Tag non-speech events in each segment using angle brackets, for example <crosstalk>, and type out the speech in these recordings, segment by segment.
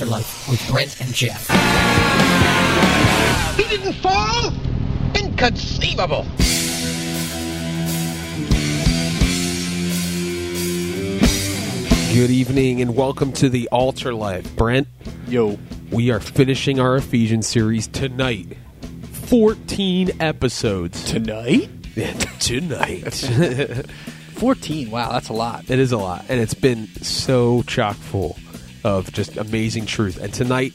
Altar Life with Brent and Geoff. He didn't fall? Inconceivable. Good evening and welcome to the Altar Life. Brent, Yo. we are finishing our Ephesians series tonight. 14 episodes. Tonight? <laughs> tonight. <laughs> 14. Wow, that's a lot. it is a lot, and it's been so chock full of just amazing truth. And tonight,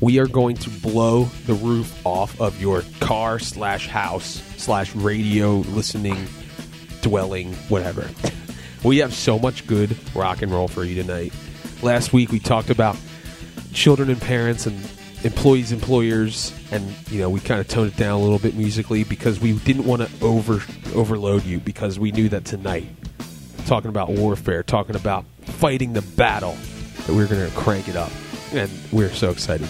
we are going to blow the roof off of your car slash house slash radio listening dwelling, whatever. <laughs> We have so much good rock and roll for you tonight. Last week we talked about children and parents and employees, employers, and you know we kind of toned it down a little bit musically because we didn't want to over overload you because we knew that tonight, talking about warfare, talking about fighting the battle, that We're going to crank it up, and we're so excited.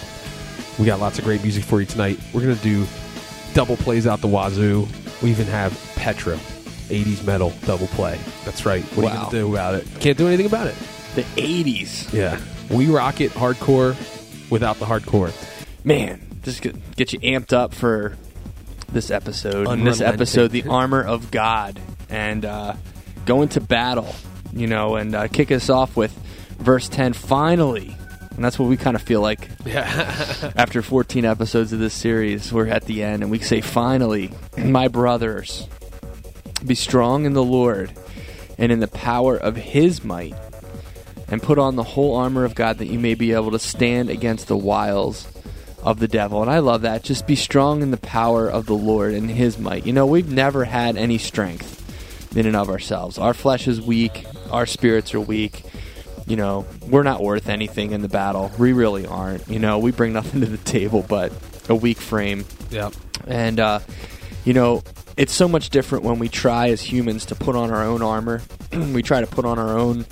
We got lots of great music for you tonight. We're going to do double plays out the wazoo. We even have Petra, 80s metal double play. That's right. What are you going to do about it? Can't do anything about it. The 80s. Yeah. We rock it hardcore without the hardcore. Man, just get, get you amped up for this episode. In this episode, the armor of God. And uh, go into battle, you know, and uh, kick us off with verse 10 finally. And that's what we kind of feel like Yeah. <laughs> after 14 episodes of this series. We're at the end, and we say, finally, my brothers, be strong in the Lord and in the power of his might, and put on the whole armor of God that you may be able to stand against the wiles of the devil. And I love that. Just be strong in the power of the Lord and his might. You know, we've never had any strength in and of ourselves. Our flesh is weak, our spirits are weak. You know, we're not worth anything in the battle. We really aren't. You know, we bring <laughs> nothing to the table but a weak frame. yep. And, uh, you know, it's so much different when we try as humans to put on our own armor. <clears throat> we try to put on our own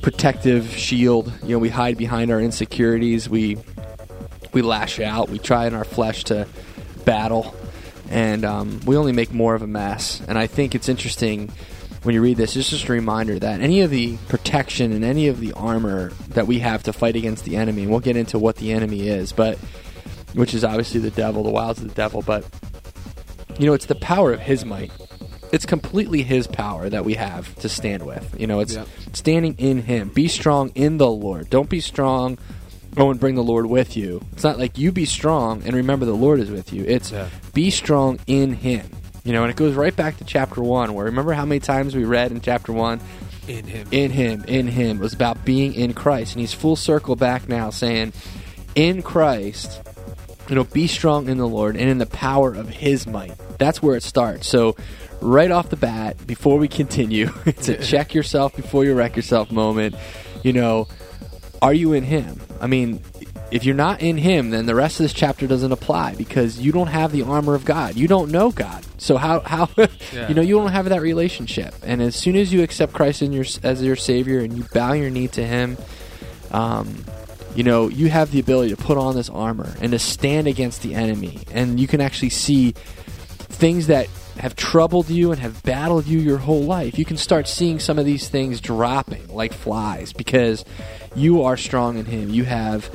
protective shield. You know, we hide behind our insecurities. We we lash out. We try in our flesh to battle, and um, we only make more of a mess. And I think it's interesting when you read this. It's just a reminder that any of the protection and any of the armor that we have to fight against the enemy, and we'll get into what the enemy is, but which is obviously the devil, the wiles of the devil, but you know, it's the power of his might. It's completely his power that we have to stand with. You know, it's Yep. standing in him. Be strong in the Lord. Don't be strong. Go and bring the Lord with you. It's not like you be strong and remember the Lord is with you. It's Yeah. be strong in him. You know, and it goes right back to chapter one, where remember how many times we read in chapter one, In him. in him, in him. It was about being in Christ. And he's full circle back now saying, in Christ, you know, be strong in the Lord and in the power of his might. That's where it starts. So, right off the bat, before we continue, <laughs> it's a check yourself before you wreck yourself moment. You know, are you in him? I mean, if you're not in him, then the rest of this chapter doesn't apply because you don't have the armor of God. You don't know God. So how how <laughs> Yeah. you know you don't have that relationship. And as soon as you accept Christ in your as your savior and you bow your knee to him, um, you know, you have the ability to put on this armor and to stand against the enemy. And you can actually see things that have troubled you and have battled you your whole life. You can start seeing some of these things dropping like flies because you are strong in Him. You have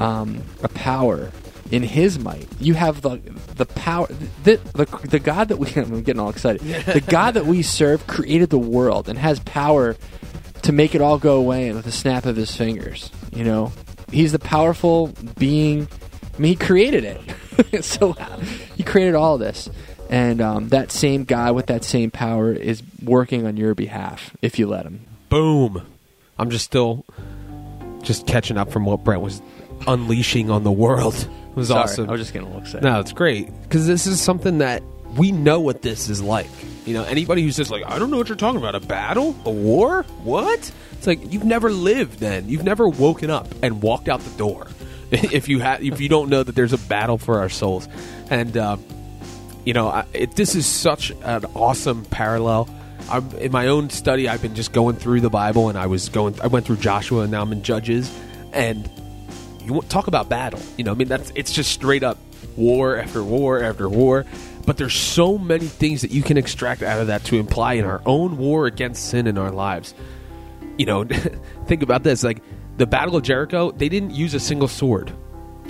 um, a power in His might. You have the the power. The, the, the God that we <laughs> I'm getting all excited. The God that we serve created the world and has power to make it all go away with a snap of his fingers. You know, he's the powerful being. I mean, he created it. <laughs> so he created all of this, and um, that same guy with that same power is working on your behalf if you let him. Boom. I'm just still just catching up from what Brent was unleashing on the world. It was Sorry, awesome. I was just getting a look excited. No, it's great because this is something that we know what this is like. You know, anybody who says like, "I don't know what you're talking about," a battle, a war, what? It's like you've never lived. Then you've never woken up and walked out the door. <laughs> if you ha- if you don't know that there's a battle for our souls, and uh, you know, I, it, this is such an awesome parallel. I'm, in my own study, I've been just going through the Bible, and I was going. I went through Joshua, and now I'm in Judges, and you talk about battle. You know, I mean, that's it's just straight up war after war after war. But there's so many things that you can extract out of that to imply in our own war against sin in our lives. You know, <laughs> think about this: like the Battle of Jericho, they didn't use a single sword.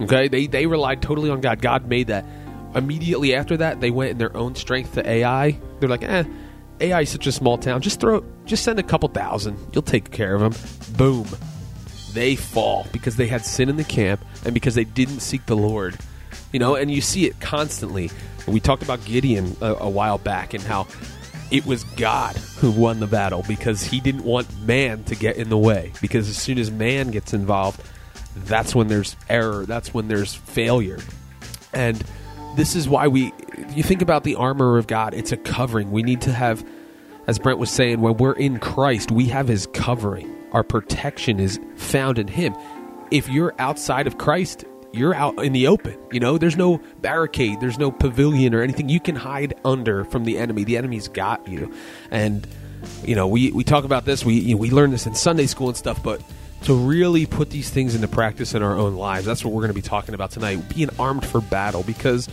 Okay, they they relied totally on God. God made that. Immediately after that, they went in their own strength to Ai. They're like, eh, Ai is such a small town. Just throw, just send a couple thousand. You'll take care of them. Boom, they fall because they had sin in the camp and because they didn't seek the Lord. You know, and you see it constantly. We talked about Gideon a, a while back and how it was God who won the battle because he didn't want man to get in the way. Because as soon as man gets involved, that's when there's error, that's when there's failure. And this is why we, you think about the armor of God, it's a covering. We need to have, as Brent was saying, when we're in Christ, we have his covering. Our protection is found in him. If you're outside of Christ, you're out in the open. You know, there's no barricade, there's no pavilion or anything you can hide under from the enemy. The enemy's got you. And, you know, we, we talk about this, we, you know, we learn this in Sunday school and stuff, but to really put these things into practice in our own lives, that's what we're going to be talking about tonight. Being armed for battle. Because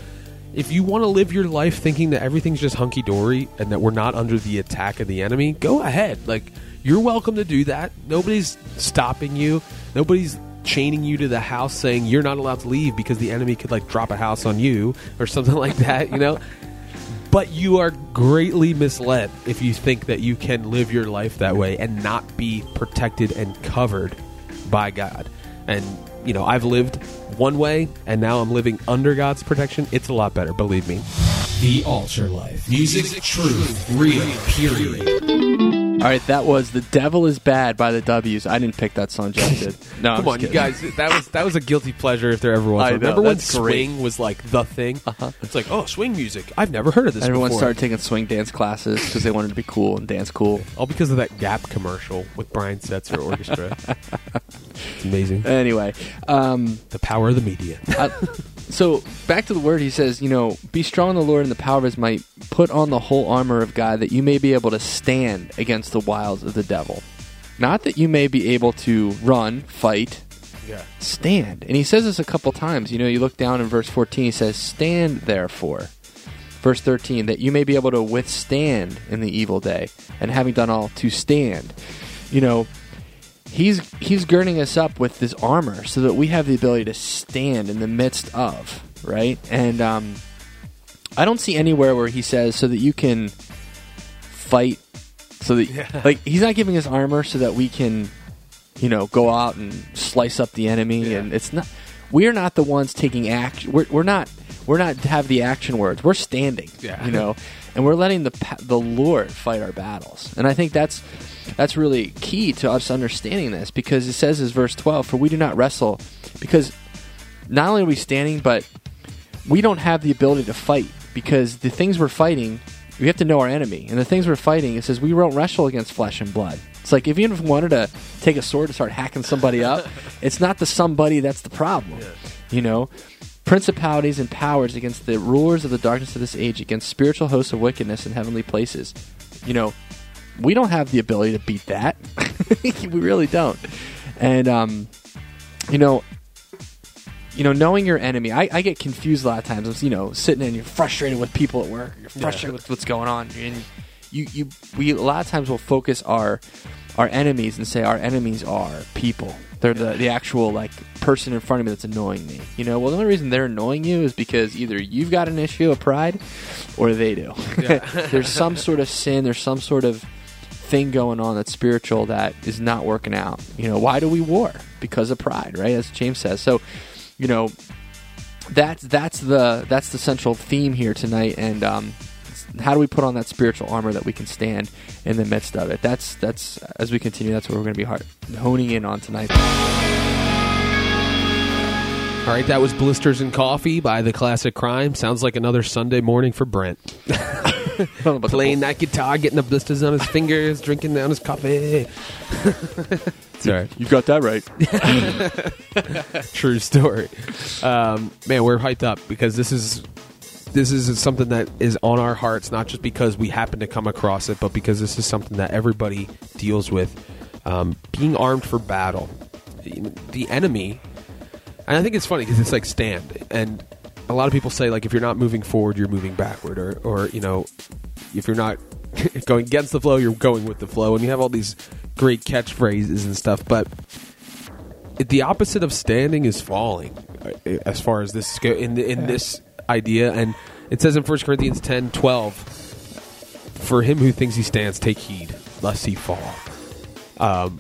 if you want to live your life thinking that everything's just hunky dory and that we're not under the attack of the enemy, go ahead. Like, you're welcome to do that. Nobody's stopping you. Nobody's chaining you to the house saying you're not allowed to leave because the enemy could like drop a house on you or something <laughs> like that, you know? But you are greatly misled if you think that you can live your life that way and not be protected and covered by God. And, you know, I've lived one way and now I'm living under God's protection. It's a lot better, believe me. The Altar Life. Music, truth, real, period. All right, that was "The Devil Is Bad" by the W's. I didn't pick that song. Geoff did. <laughs> No, I'm Come just on, you kidding. guys. That was that was a guilty pleasure if there ever was. I know, Remember when that's great. swing was like the thing? Uh-huh. It's like, oh, swing music. I've never heard of this. Everyone before. started taking swing dance classes because they wanted to be cool and dance cool. all because of that Gap commercial with Brian Setzer Orchestra. <laughs> it's amazing. Anyway, um, The power of the media. uh, <laughs> so back to the word, he says, you know, be strong in the Lord and the power of His might. Put on the whole armor of God that you may be able to stand against the wiles of the devil. Not that you may be able to run, fight, Yeah. stand. And he says this a couple times. You know, you look down in verse 14, he says, Stand therefore. Verse 13, that you may be able to withstand in the evil day, and having done all, to stand. You know, he's he's girding us up with this armor so that we have the ability to stand in the midst of, right? And um, I don't see anywhere where he says so that you can fight, so that <laughs> like he's not giving us armor so that we can, you know, go out and slice up the enemy. Yeah. And it's not we're not the ones taking action. We're, we're not we're not have the action words. We're standing, Yeah. you know, and we're letting the the Lord fight our battles. And I think that's that's really key to us understanding this because it says as verse 12 for we do not wrestle because not only are we standing but we don't have the ability to fight because the things we're fighting we have to know our enemy. And the things we're fighting it says we won't wrestle against flesh and blood. It's like if you even wanted to take a sword and start hacking somebody up <laughs> it's not the somebody that's the problem you know? Principalities and powers against the rulers of the darkness of this age against spiritual hosts of wickedness in heavenly places you know we don't have the ability to beat that <laughs> we really don't and um you know you know, knowing your enemy, I, I get confused a lot of times. It's, you know, sitting in and you're frustrated with people at work, you're frustrated with what's going on, and you, you, we a lot of times will focus our our enemies and say our enemies are people. They're the the actual like person in front of me that's annoying me. You know, well, the only reason they're annoying you is because either you've got an issue of pride, or they do. <laughs> there's some sort of sin. There's some sort of thing going on that's spiritual that is not working out. You know, why do we war? Because of pride, right? As James says. So, you know, that's that's the that's the central theme here tonight. And um, how do we put on that spiritual armor that we can stand in the midst of it? That's that's as we continue. That's what we're going to be hard, honing in on tonight. All right, that was Blisters and Coffee by The Classic Crime. Sounds like another Sunday morning for Brent. <laughs> <laughs> Playing that guitar, getting the blisters on his fingers, drinking down his coffee. <laughs> Sorry. <laughs> You got that right. True story. Um, man, we're hyped up because this is this is something that is on our hearts, not just because we happen to come across it, but because this is something that everybody deals with. Um, being armed for battle, the enemy, and I think it's funny because it's like stand, and a lot of people say like if you're not moving forward, you're moving backward, or or you know, if you're not <laughs> going against the flow, you're going with the flow, and you have all these great catchphrases and stuff, but the opposite of standing is falling, uh, as far as this go in in this idea. And it says in 1 Corinthians 10, 12, "For him who thinks he stands, take heed lest he fall." Um,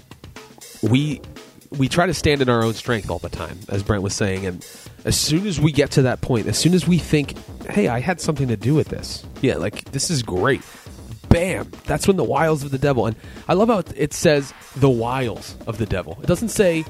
we we try to stand in our own strength all the time, as Brent was saying, and as soon as we get to that point, as soon as we think, "Hey, I had something to do with this," yeah, like this is great. Bam! That's when the wiles of the devil. And I love how it- says the wiles of the devil. It doesn't say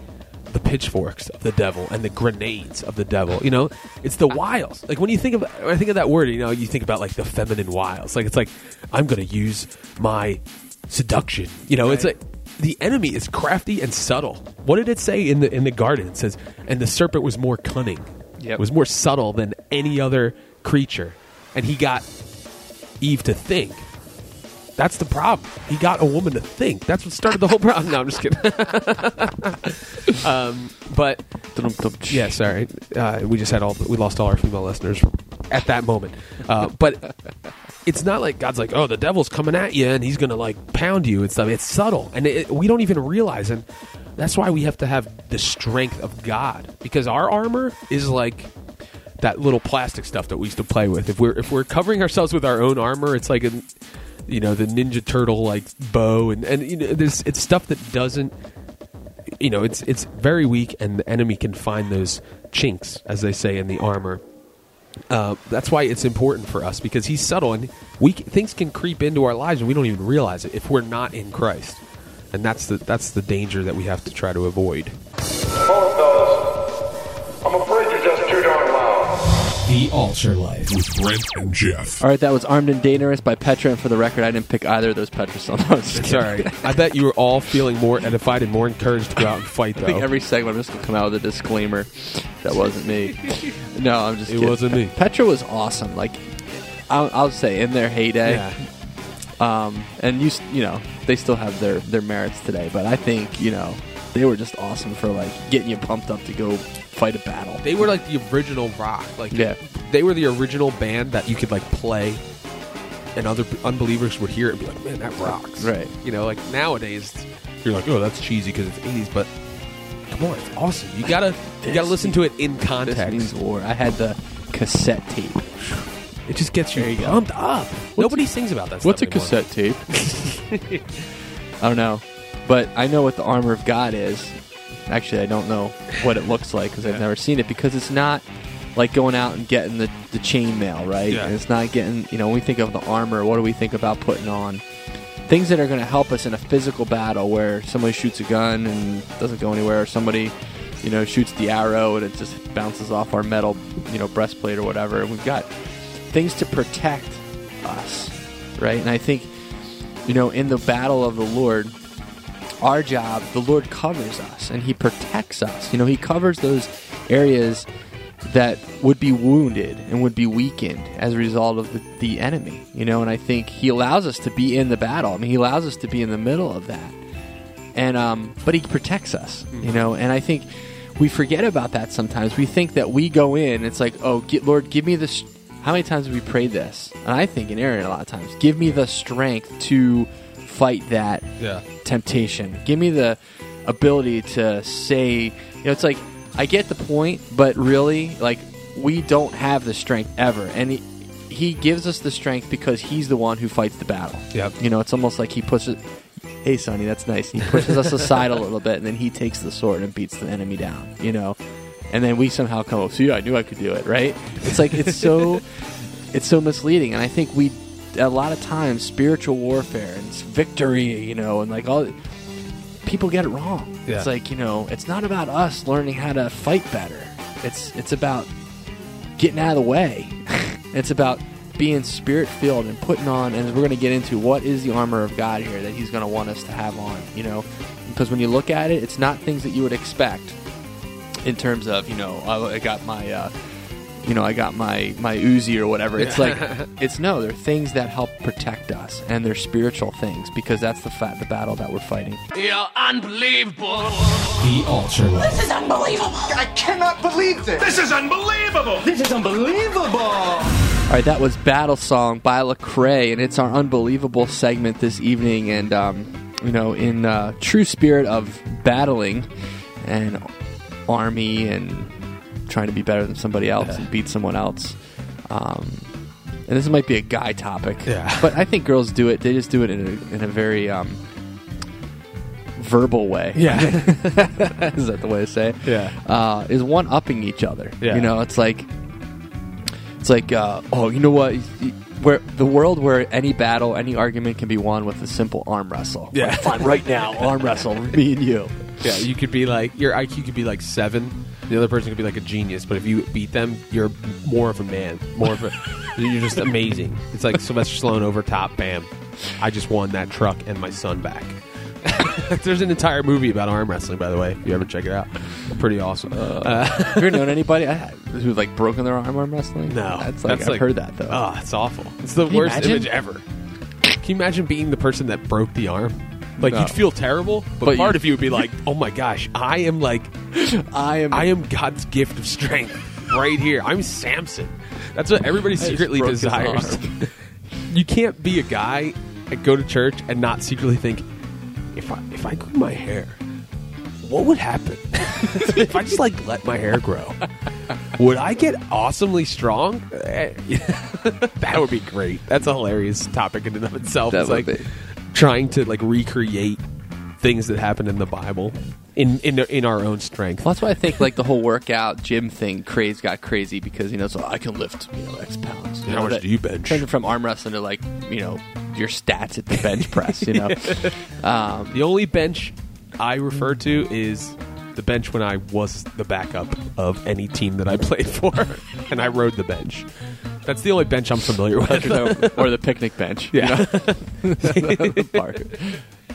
the pitchforks of the devil and the grenades of the devil. You know, it's the wiles. Like when you think of when I think of that word, you know, you think about like the feminine wiles. Like it's like I'm going to use my seduction. You know, it's like the enemy is crafty and subtle. What did it say in the in the garden? It says, and the serpent was more cunning. Yep. Was more subtle than any other creature, and he got Eve to think. That's the problem. He got a woman to think. That's what started the whole problem. <laughs> No, I'm just kidding. <laughs> um, but yeah, sorry. Uh, we just had all we lost all our female listeners at that moment. Uh, but it's not like God's like, oh, the devil's coming at you and he's gonna like pound you and stuff. It's subtle, and it, we don't even realize. And that's why we have to have the strength of God because our armor is like that little plastic stuff that we used to play with. If we're if we're covering ourselves with our own armor, it's like a you know the Ninja Turtle like bow and and you know there's it's stuff that doesn't you know it's it's very weak and the enemy can find those chinks as they say in the armor. Uh, that's why it's important for us because he's subtle and we things can creep into our lives and we don't even realize it if we're not in Christ, and that's the that's the danger that we have to try to avoid. The Altar Life. with Brent and Geoff. All right, that was Armed and Dangerous by Petra. And for the record, I didn't pick either of those Petra songs. I was. Sorry, I bet you were all feeling more edified and more encouraged to go out and fight. <laughs> I think every segment I'm just gonna come out with a disclaimer. That wasn't me. No, I'm just. It kidding. wasn't me. Petra was awesome. Like, I'll, I'll say in their heyday. yeah, Um, and you, s- you know, they still have their their merits today. But I think you know they were just awesome for like getting you pumped up to go fight a battle. they were like the original rock. Like Yeah. they were the original band that you could like play, and other unbelievers would hear it and be like, "Man, that rocks!" Right. You know, like nowadays, you're like, "Oh, that's cheesy because it's '80s," but come on, it's awesome. You gotta you gotta listen to it in This context. means war. I had the cassette tape. it just gets you, you go. pumped up. Nobody sings about that. What's a anymore. cassette tape? <laughs> I don't know, but I know what the armor of God is. Actually, I don't know what it looks like because I've never seen it. Because it's not like going out and getting the the chain mail, right? Yeah. And it's not getting. You know, when we think of the armor, what do we think about putting on? Things that are going to help us in a physical battle where somebody shoots a gun and doesn't go anywhere, or somebody, you know, shoots the arrow and it just bounces off our metal, you know, breastplate or whatever. And we've got things to protect us, right? And I think, you know, in the battle of the Lord, our job, the Lord covers us and He protects us. You know, He covers those areas that would be wounded and would be weakened as a result of the, the enemy. You know, and I think He allows us to be in the battle. I mean, He allows us to be in the middle of that, and um, but He protects us. You know, and I think we forget about that sometimes. We think that we go in. It's like, oh, get, Lord, give me this. How many times have we prayed this? And I think in Aaron a lot of times, give me the strength to fight that Yeah. temptation. Give me the ability to say, you know, it's like I get the point, but really, like we don't have the strength ever, and he, he gives us the strength because he's the one who fights the battle. Yep. You know, it's almost like he pushes. Hey, Sonny, that's nice. He pushes us aside a <laughs> little bit, and then he takes the sword and beats the enemy down. You know, and then we somehow come up. See, I knew I could do it. Right? It's like it's so, <laughs> it's so misleading, and I think we, a lot of times, spiritual warfare and it's victory. You know, and like all people get it wrong. Yeah. It's like you know, it's not about us learning how to fight better. It's it's about getting out of the way. <laughs> it's about being spirit filled and putting on. And we're going to get into what is the armor of God here that He's going to want us to have on. You know, because when you look at it, it's not things that you would expect in terms of you know I, I got my. Uh, you know, I got my my Uzi or whatever. It's like, <laughs> it's no. They're things that help protect us, and they're spiritual things because that's the fa- the battle that we're fighting. You're unbelievable. The Altar unbelievable. I cannot believe this. This is unbelievable. This is unbelievable. All right, that was Battle Song by Lecrae, and it's our unbelievable segment this evening. And um, you know, in uh, true spirit of battling and army and trying to be better than somebody else and beat someone else. Um, and this might be a guy topic, Yeah. but I think girls do it. They just do it in a, in a very um, verbal way. Yeah. <laughs> is that the way to say it? Yeah. Uh, is one upping each other. Yeah. You know, it's like it's like uh, oh, you know what? Where the world where any battle, any argument can be won with a simple arm wrestle. Yeah. Like, fine, right now, arm wrestle, me and you. Yeah, you could be like your IQ could be like seven. The other person could be like a genius, but if you beat them, you're more of a man. More of a. <laughs> you're just amazing. It's like Sylvester Stallone over top. Bam! I just won that truck and my son back. <laughs> There's an entire movie about arm wrestling, by the way. If you ever check it out, pretty awesome. Uh, uh Have you ever known <laughs> anybody uh, I- who's like broken their arm arm wrestling? no, that's like I've heard that though. Oh, it's awful. It's the Can worst image ever. Can you imagine being the person that broke the arm? Like No. you'd feel terrible, but, But part you- of you would be like, "Oh my gosh, I am like <laughs> I am. I am God's gift of strength right here. I'm Samson. That's what everybody secretly desires. <laughs> you can't be a guy and go to church and not secretly think, if I if I grew my hair, what would happen? <laughs> if I just like let my hair grow, would I get awesomely strong? Eh, that would be great. That's a hilarious topic in and of itself. That It's would like be. Trying to like recreate things that happen in the Bible in in in our own strength. Well, that's why I think like the whole workout gym thing craze got crazy because you know so I can lift you know X pounds. How know, much that do you bench? Turned from arm wrestling to like you know your stats at the bench press. You know, <laughs> um, The only bench I refer to is the bench when I was the backup of any team that I played for, <laughs> and I rode the bench. That's the only bench I'm familiar with. <laughs> or the picnic bench. you Yeah. know? The <laughs> park.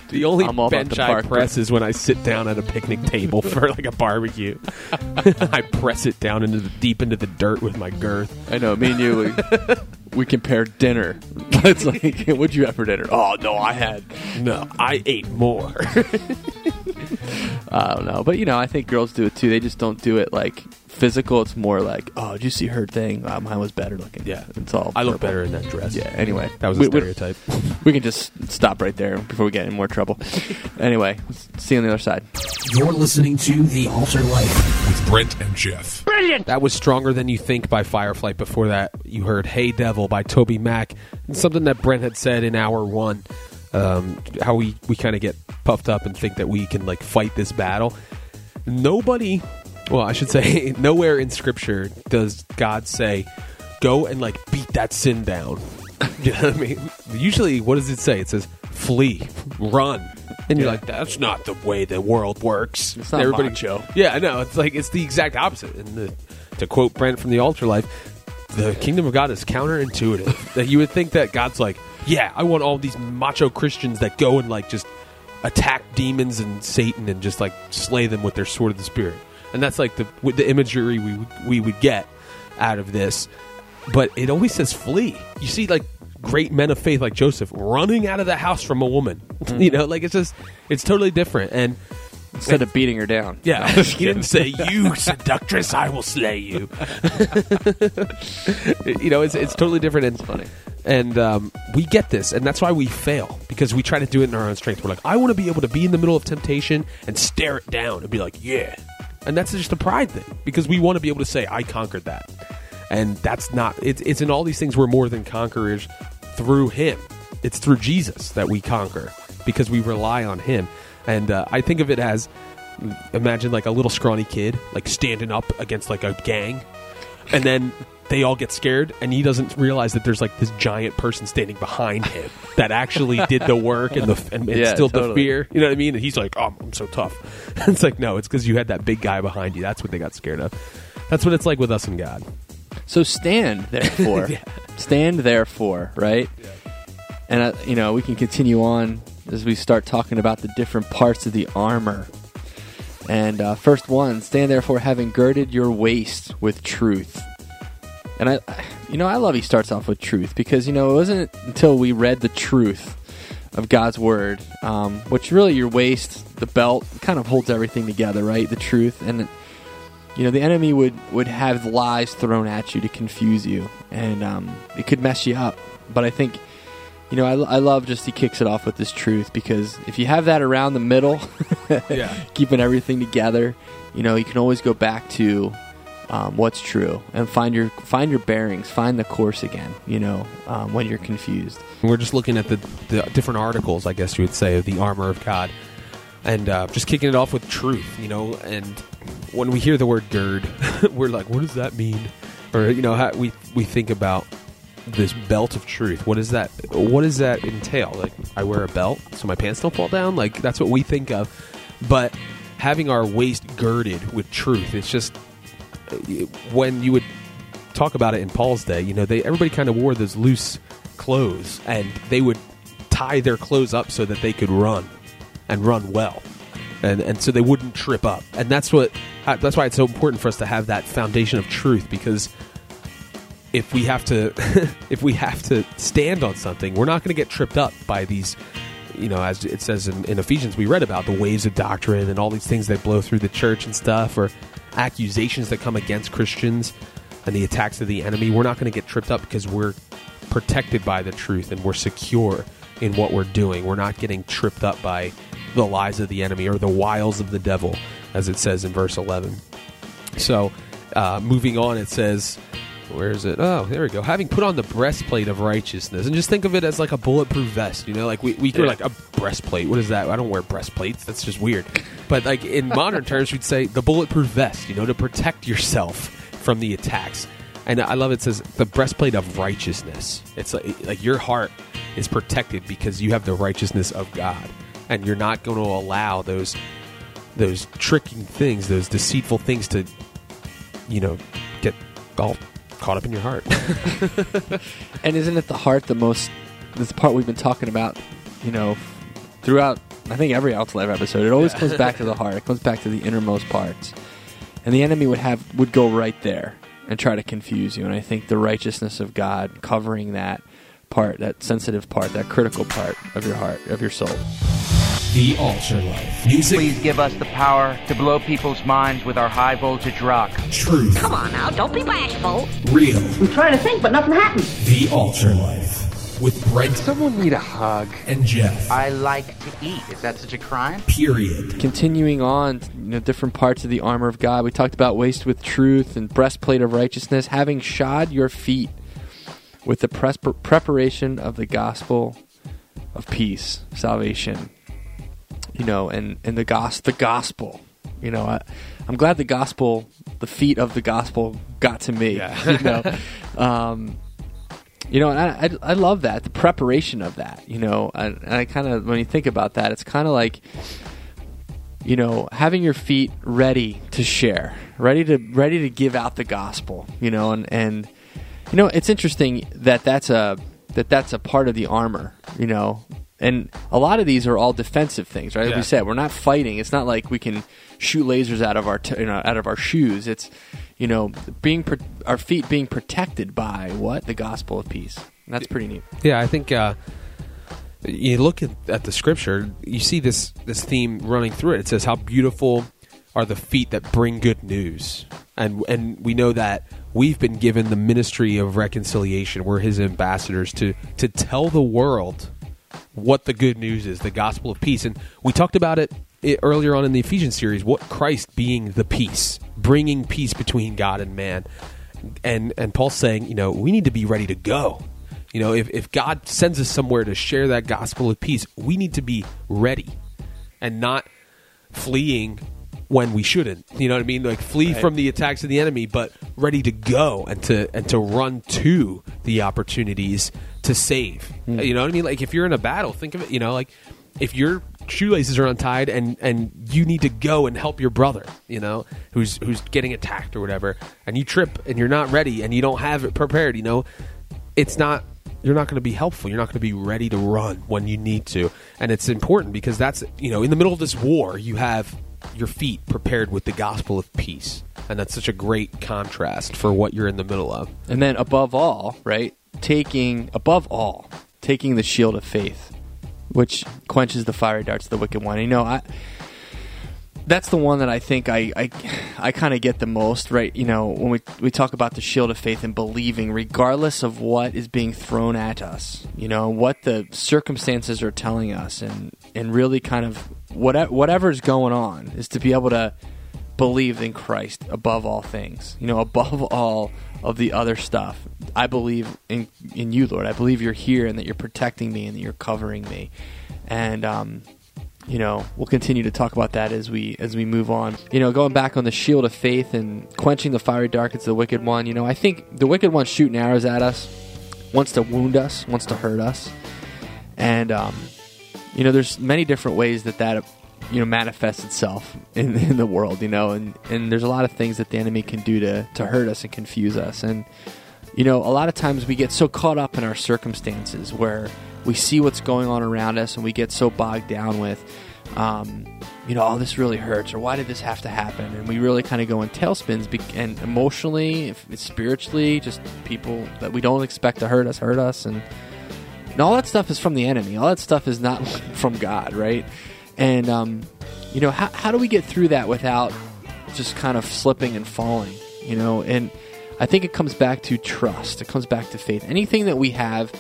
The only I'm all about bench the I park. press is when I sit down at a picnic table for like a barbecue. <laughs> I press it down into the deep into the dirt with my girth. I know. Me and you, we, we compare dinner. it's like, what'd you have for dinner? Oh no, I had. No, I ate more. I don't know, but you know, I think girls do it too. They just don't do it like physical. It's more like, oh, did you see her thing? Uh, mine was better looking. Yeah. it's all. I look verbal. better in that dress. Yeah. Anyway, that was a we, we- stereotype. <laughs> We can just stop right there before we get in more trouble. <laughs> anyway, see you on the other side. You're listening to The Altar Life. with Brent and Geoff. Brilliant. That was Stronger Than You Think by Fireflight. Before that, you heard Hey Devil by Toby Mac. And something that Brent had said in hour one, um, how we, we kind of get puffed up and think that we can like fight this battle. Nobody, well, I should say, <laughs> nowhere in Scripture does God say, go and like beat that sin down. <laughs> you know what I mean? Usually, what does it say? It says, flee, run. And you're like, that's not the way the world works. It's not macho. Yeah, I know. It's like it's the exact opposite. And the, to quote Brent from the Altar Life, the kingdom of God is counterintuitive. <laughs> that you would think that God's like, yeah, I want all these macho Christians that go and like just attack demons and Satan and just like slay them with their sword of the spirit. And that's like the the imagery we would- we would get out of this. But it always says flee. You see like great men of faith like Joseph running out of the house from a woman. <laughs> you know, like it's just it's totally different and Instead of beating her down. yeah, <laughs> he didn't say, "You seductress, I will slay you." <laughs> you know, it's it's totally different. And funny. and um, we get this, and that's why we fail because we try to do it in our own strength. We're like, I want to be able to be in the middle of temptation and stare it down and be like, "Yeah," and that's just a pride thing because we want to be able to say, "I conquered that," and that's not. It's it's in all these things we're more than conquerors through Him. It's through Jesus that we conquer because we rely on Him. And uh, I think of it as imagine like a little scrawny kid like standing up against like a gang and then they all get scared and he doesn't realize that there's like this giant person standing behind him that actually <laughs> did the work and the and Yeah, instilled the fear. You know what i mean? And he's like oh i'm so tough. <laughs> It's like no it's because you had that big guy behind you. That's what they got scared of. That's what it's like with us and god. So stand <laughs> therefore. Stand therefore, right? And uh, you know we can continue on as we start talking about the different parts of the armor. And uh, first one, stand therefore, having girded your waist with truth. And I, you know, I love he starts off with truth because you know it wasn't until we read the truth of God's word, um, which really your waist, the belt, kind of holds everything together, right? The truth and you know the enemy would would have lies thrown at you to confuse you and um, it could mess you up but i think you know, I, I love just he kicks it off with this truth because if you have that around the middle, <laughs> Yeah. keeping everything together, you know, you can always go back to um, what's true and find your find your bearings, find the course again. You know, um, when you're confused. We're just looking at the, the different articles, I guess you would say, of the armor of God, and uh, just kicking it off with truth. You know, and when we hear the word gird, <laughs> we're like, what does that mean? Or you know, we we think about this belt of truth. What does that? What does that entail? Like, I wear a belt so my pants don't fall down. Like that's what we think of, but having our waist girded with truth, it's just when you would talk about it in Paul's day, you know, they everybody kind of wore those loose clothes, and they would tie their clothes up so that they could run and run well, and and so they wouldn't trip up. And that's what that's why it's so important for us to have that foundation of truth because if we have to <laughs> if we have to stand on something, we're not going to get tripped up by these. You know, as it says in, in Ephesians, we read about the waves of doctrine and all these things that blow through the church and stuff, or accusations that come against Christians and the attacks of the enemy. We're not going to get tripped up because we're protected by the truth and we're secure in what we're doing. We're not getting tripped up by the lies of the enemy or the wiles of the devil, as it says in verse 11. So, uh, moving on, it says, where is it? Oh, there we go. Having put on the breastplate of righteousness, and just think of it as like a bulletproof vest. You know, like we we Yeah. like a breastplate. What is that? I don't wear breastplates. That's just weird. But like in <laughs> modern terms, we'd say the bulletproof vest. You know, to protect yourself from the attacks. And I love it says the breastplate of righteousness. It's like, like your heart is protected because you have the righteousness of God, and you're not going to allow those those tricking things, those deceitful things to you know get all caught up in your heart. <laughs> And isn't it the heart the most? This part we've been talking about, you know, throughout. I think every Altar Life episode, it always comes back to the heart. It comes back to the innermost parts, and the enemy would have would go right there and try to confuse you. And I think the righteousness of God covering that part, that sensitive part, that critical part of your heart, of your soul. The Altar Life. Music, Please give us the power to blow people's minds with our high voltage rock. truth, Come on now, don't be bashful. real. I'm trying to think, but nothing happens. The Altar Life. With Brent Someone need a hug. and Geoff. I like to eat. Is that such a crime? Period. continuing on, you know, different parts of the armor of God. We talked about waist with truth and breastplate of righteousness, having shod your feet with the pres- preparation of the gospel of peace, salvation. You know, and and the gos the gospel. You know, I, I'm glad the gospel, the feet of the gospel, got to me. you know, <laughs> um, you know, and I, I I love that the preparation of that. You know, and, and I kind of when you think about that, it's kind of like you know having your feet ready to share ready to ready to give out the gospel you know and and you know it's interesting that that's a that that's a part of the armor you know and a lot of these are all defensive things right? Like Yeah. we said we're not fighting. It's not like we can shoot lasers out of our t- you know out of our shoes. It's you know being pro- our feet being protected by what? The gospel of peace. And that's pretty neat. Yeah, I think uh, you look at, at the scripture, you see this this theme running through it. It says, "How beautiful are the feet that bring good news," and and we know that we've been given the ministry of reconciliation. We're His ambassadors to to tell the world what the good news is, the gospel of peace. And we talked about it earlier on in the Ephesians series. What Christ being the peace, bringing peace between God and man, and and Paul's saying, you know, we need to be ready to go. You know, if, if God sends us somewhere to share that gospel of peace, we need to be ready and not fleeing when we shouldn't. You know what I mean? Like flee from the attacks of the enemy, but ready to go and to and to run to the opportunities to save. Hmm. You know what I mean? Like if you're in a battle, think of it. You know, like if your shoelaces are untied and and you need to go and help your brother, you know, who's who's getting attacked or whatever, and you trip and you're not ready and you don't have it prepared. You know, it's not you're not going to be helpful you're not going to be ready to run when you need to and it's important because that's you know in the middle of this war you have your feet prepared with the gospel of peace and that's such a great contrast for what you're in the middle of And then above all, right, taking above all, taking the shield of faith, which quenches the fiery darts of the wicked one. You know, I that's the one that I think I I, I kind of get the most right. You know, when we we talk about the shield of faith and believing, regardless of what is being thrown at us, you know, what the circumstances are telling us, and and really kind of whatever whatever's going on is to be able to believe in Christ above all things. You know, above all of the other stuff. I believe in in you, Lord. I believe you're here and that you're protecting me and that you're covering me. And um, you know, we'll continue to talk about that as we as we move on. You know, going back on the shield of faith and quenching the fiery darts of the wicked one. You know, I think the wicked one shooting arrows at us wants to wound us, wants to hurt us, and um, you know, there's many different ways that that you know manifests itself in, <laughs> in the world. You know, and and there's a lot of things that the enemy can do to to hurt us and confuse us. And you know, a lot of times we get so caught up in our circumstances where we see what's going on around us and we get so bogged down with um, you know, oh, this really hurts, or why did this have to happen? And we really kind of go in tailspins, be- and emotionally, spiritually, just people that we don't expect to hurt us hurt us, and, and all that stuff is from the enemy. All that stuff is not <laughs> from God, right? And um, you know, how, how do we get through that without just kind of slipping and falling? You know, and I think it comes back to trust. It comes back to faith. Anything that we have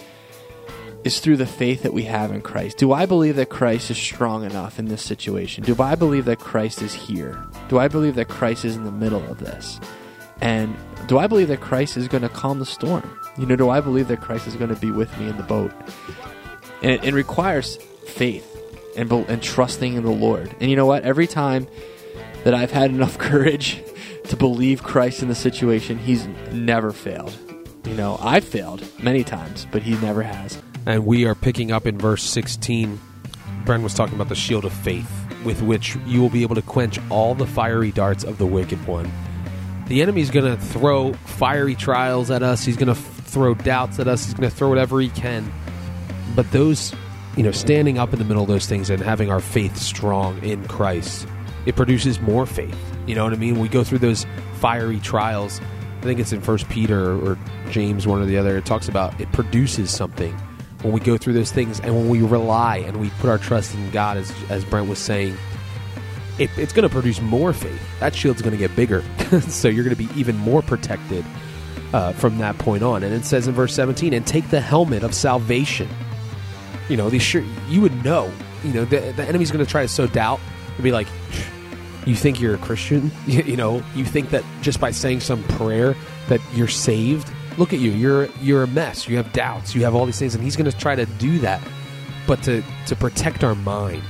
is through the faith that we have in Christ. Do I believe that Christ is strong enough in this situation? Do I believe that Christ is here? Do I believe that Christ is in the middle of this? And do I believe that Christ is going to calm the storm? You know, do I believe that Christ is going to be with me in the boat? And it, it requires faith and, and trusting in the Lord. And you know what? Every time that I've had enough <laughs> courage to believe Christ in the situation, He's never failed. You know, I've failed many times, but He never has. And we are picking up in verse 16. Brent was talking about the shield of faith, with which you will be able to quench all the fiery darts of the wicked one. The enemy's going to throw fiery trials at us. He's going to throw doubts at us. He's going to throw whatever he can. But those, you know, standing up in the middle of those things and having our faith strong in Christ, it produces more faith. You know what I mean? We go through those fiery trials. I think it's in First Peter or James, one or the other. It talks about it produces something when we go through those things and when we rely and we put our trust in God, as, as Brent was saying, it, it's going to produce more faith. That shield's going to get bigger. <laughs> so you're going to be even more protected uh, from that point on. And it says in verse 17, and take the helmet of salvation. You know, these sure, you would know. You know, the, the enemy's going to try to sow doubt and be like, you think you're a Christian? <laughs> You, you know, you think that just by saying some prayer that you're saved? look at you you're you're a mess you have doubts you have all these things and he's going to try to do that but to to protect our mind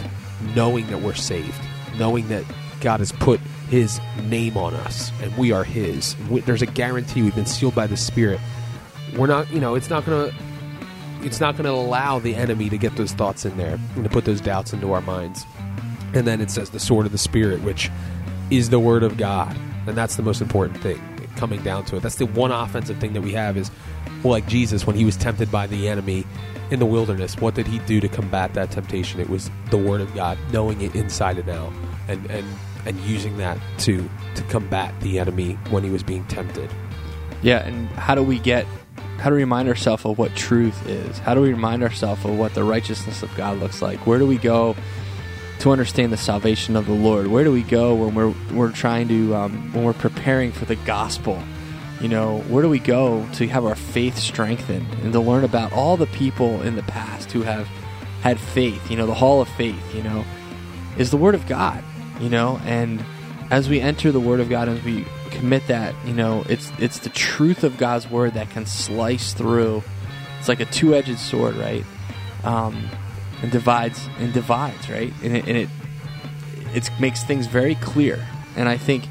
knowing that we're saved knowing that god has put his name on us and we are his we, there's a guarantee we've been sealed by the spirit we're not you know it's not going to it's not going to allow the enemy to get those thoughts in there and to put those doubts into our minds and then it says the sword of the spirit which is the word of god and that's the most important thing coming down to it. That's the one offensive thing that we have is, well, like Jesus when he was tempted by the enemy in the wilderness. What did he do to combat that temptation? It was the Word of God, knowing it inside and out, and and and using that to to combat the enemy when he was being tempted. Yeah, and how do we get how do we remind ourselves of what truth is? How do we remind ourselves of what the righteousness of God looks like? Where do we go to understand the salvation of the Lord? Where do we go when we're we're trying to um, when we're preparing for the gospel? You know, where do we go to have our faith strengthened and to learn about all the people in the past who have had faith? You know, the Hall of Faith. You know, is the Word of God. You know, and as we enter the Word of God, as we commit that, you know, it's it's the truth of God's Word that can slice through. It's like a two-edged sword, right? Um, and divides and divides, right? And it, and it it makes things very clear. And I think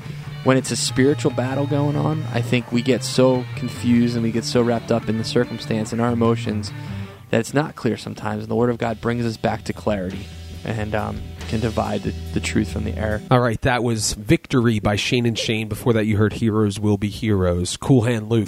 when it's a spiritual battle going on, I think we get so confused and we get so wrapped up in the circumstance and our emotions that it's not clear sometimes. And the Word of God brings us back to clarity and um, can divide the, the truth from the error. All right, that was Victory by Shane and Shane. Before that, you heard Heroes Will Be Heroes. Cool Hand Luke.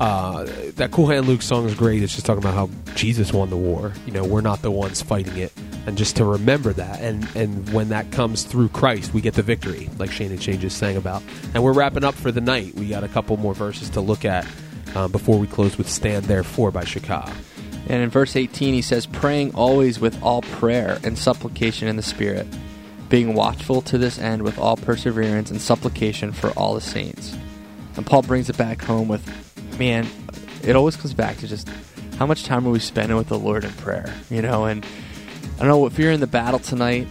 Uh, that Cool Hand Luke song is great. It's just talking about how Jesus won the war. You know, we're not the ones fighting it. And just to remember that. And, and when that comes through Christ, we get the victory, like Shane and Shane just sang about. And we're wrapping up for the night. We got a couple more verses to look at uh, before we close with Stand Therefore by Shaka. And in verse 18, he says, Praying always with all prayer and supplication in the Spirit, being watchful to this end with all perseverance and supplication for all the saints. And Paul brings it back home with, man, it always comes back to just how much time are we spending with the Lord in prayer, you know? And I don't know if you're in the battle tonight,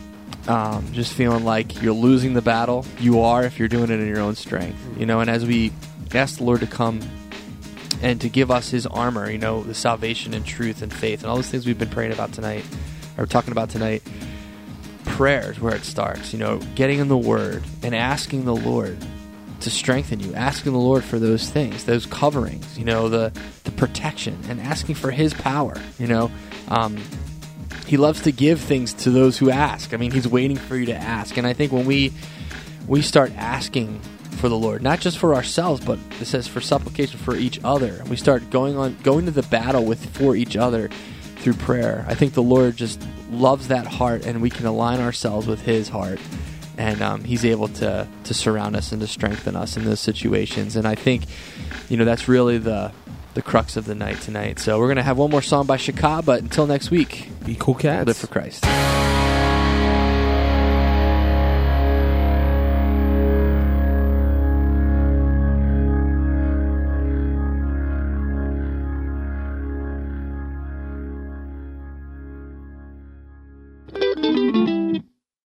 um, just feeling like you're losing the battle. You are if you're doing it in your own strength, you know. And as we ask the Lord to come and to give us His armor, you know, the salvation and truth and faith and all those things we've been praying about tonight, or talking about tonight. Prayer is where it starts, you know, getting in the Word and asking the Lord to strengthen you, asking the Lord for those things, those coverings, you know, the the protection, and asking for His power, you know. Um, he loves to give things to those who ask. I mean, he's waiting for you to ask. And I think when we we start asking for the Lord, not just for ourselves, but it says for supplication for each other. We start going on going to the battle with for each other through prayer. I think the Lord just loves that heart, and we can align ourselves with His heart, and um, He's able to to surround us and to strengthen us in those situations. And I think, you know, that's really the the crux of the night tonight. So we're gonna have one more song by Shaka, but until next week, Be cool cats. live for Christ.